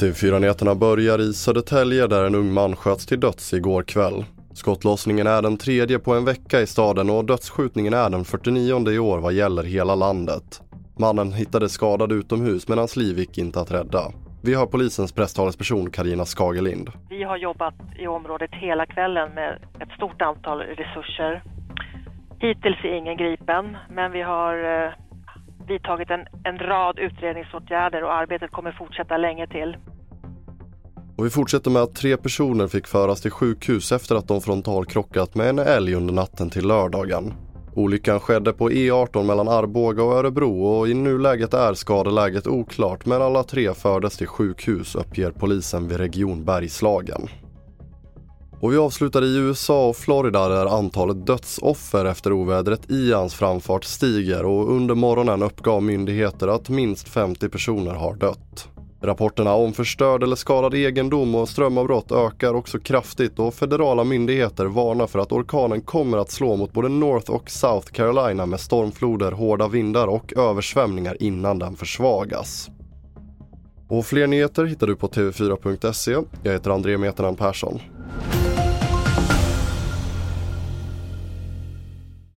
TV4-nyheterna börjar i Södertälje där en ung man sköts till döds igår kväll. Skottlossningen är den tredje på en vecka i staden och dödsskjutningen är den 49 i år vad gäller hela landet. Mannen hittades skadad utomhus men hans liv gick inte att rädda. Vi har polisens presstalesperson Karina Skagelind. Vi har jobbat i området hela kvällen med ett stort antal resurser. Hittills är ingen gripen, men vi har eh, vidtagit en, en rad utredningsåtgärder och arbetet kommer fortsätta länge till. Och vi fortsätter med att tre personer fick föras till sjukhus efter att de frontalkrockat med en älg under natten till lördagen. Olyckan skedde på E18 mellan Arboga och Örebro och i nuläget är skadeläget oklart men alla tre fördes till sjukhus uppger polisen vid Region Bergslagen. Och vi avslutar i USA och Florida där antalet dödsoffer efter ovädret Ians framfart stiger och under morgonen uppgav myndigheter att minst 50 personer har dött. Rapporterna om förstörd eller skadad egendom och strömavbrott ökar också kraftigt och federala myndigheter varnar för att orkanen kommer att slå mot både North och South Carolina med stormfloder, hårda vindar och översvämningar innan den försvagas. Och fler nyheter hittar du på tv4.se. Jag heter André Meternan Persson.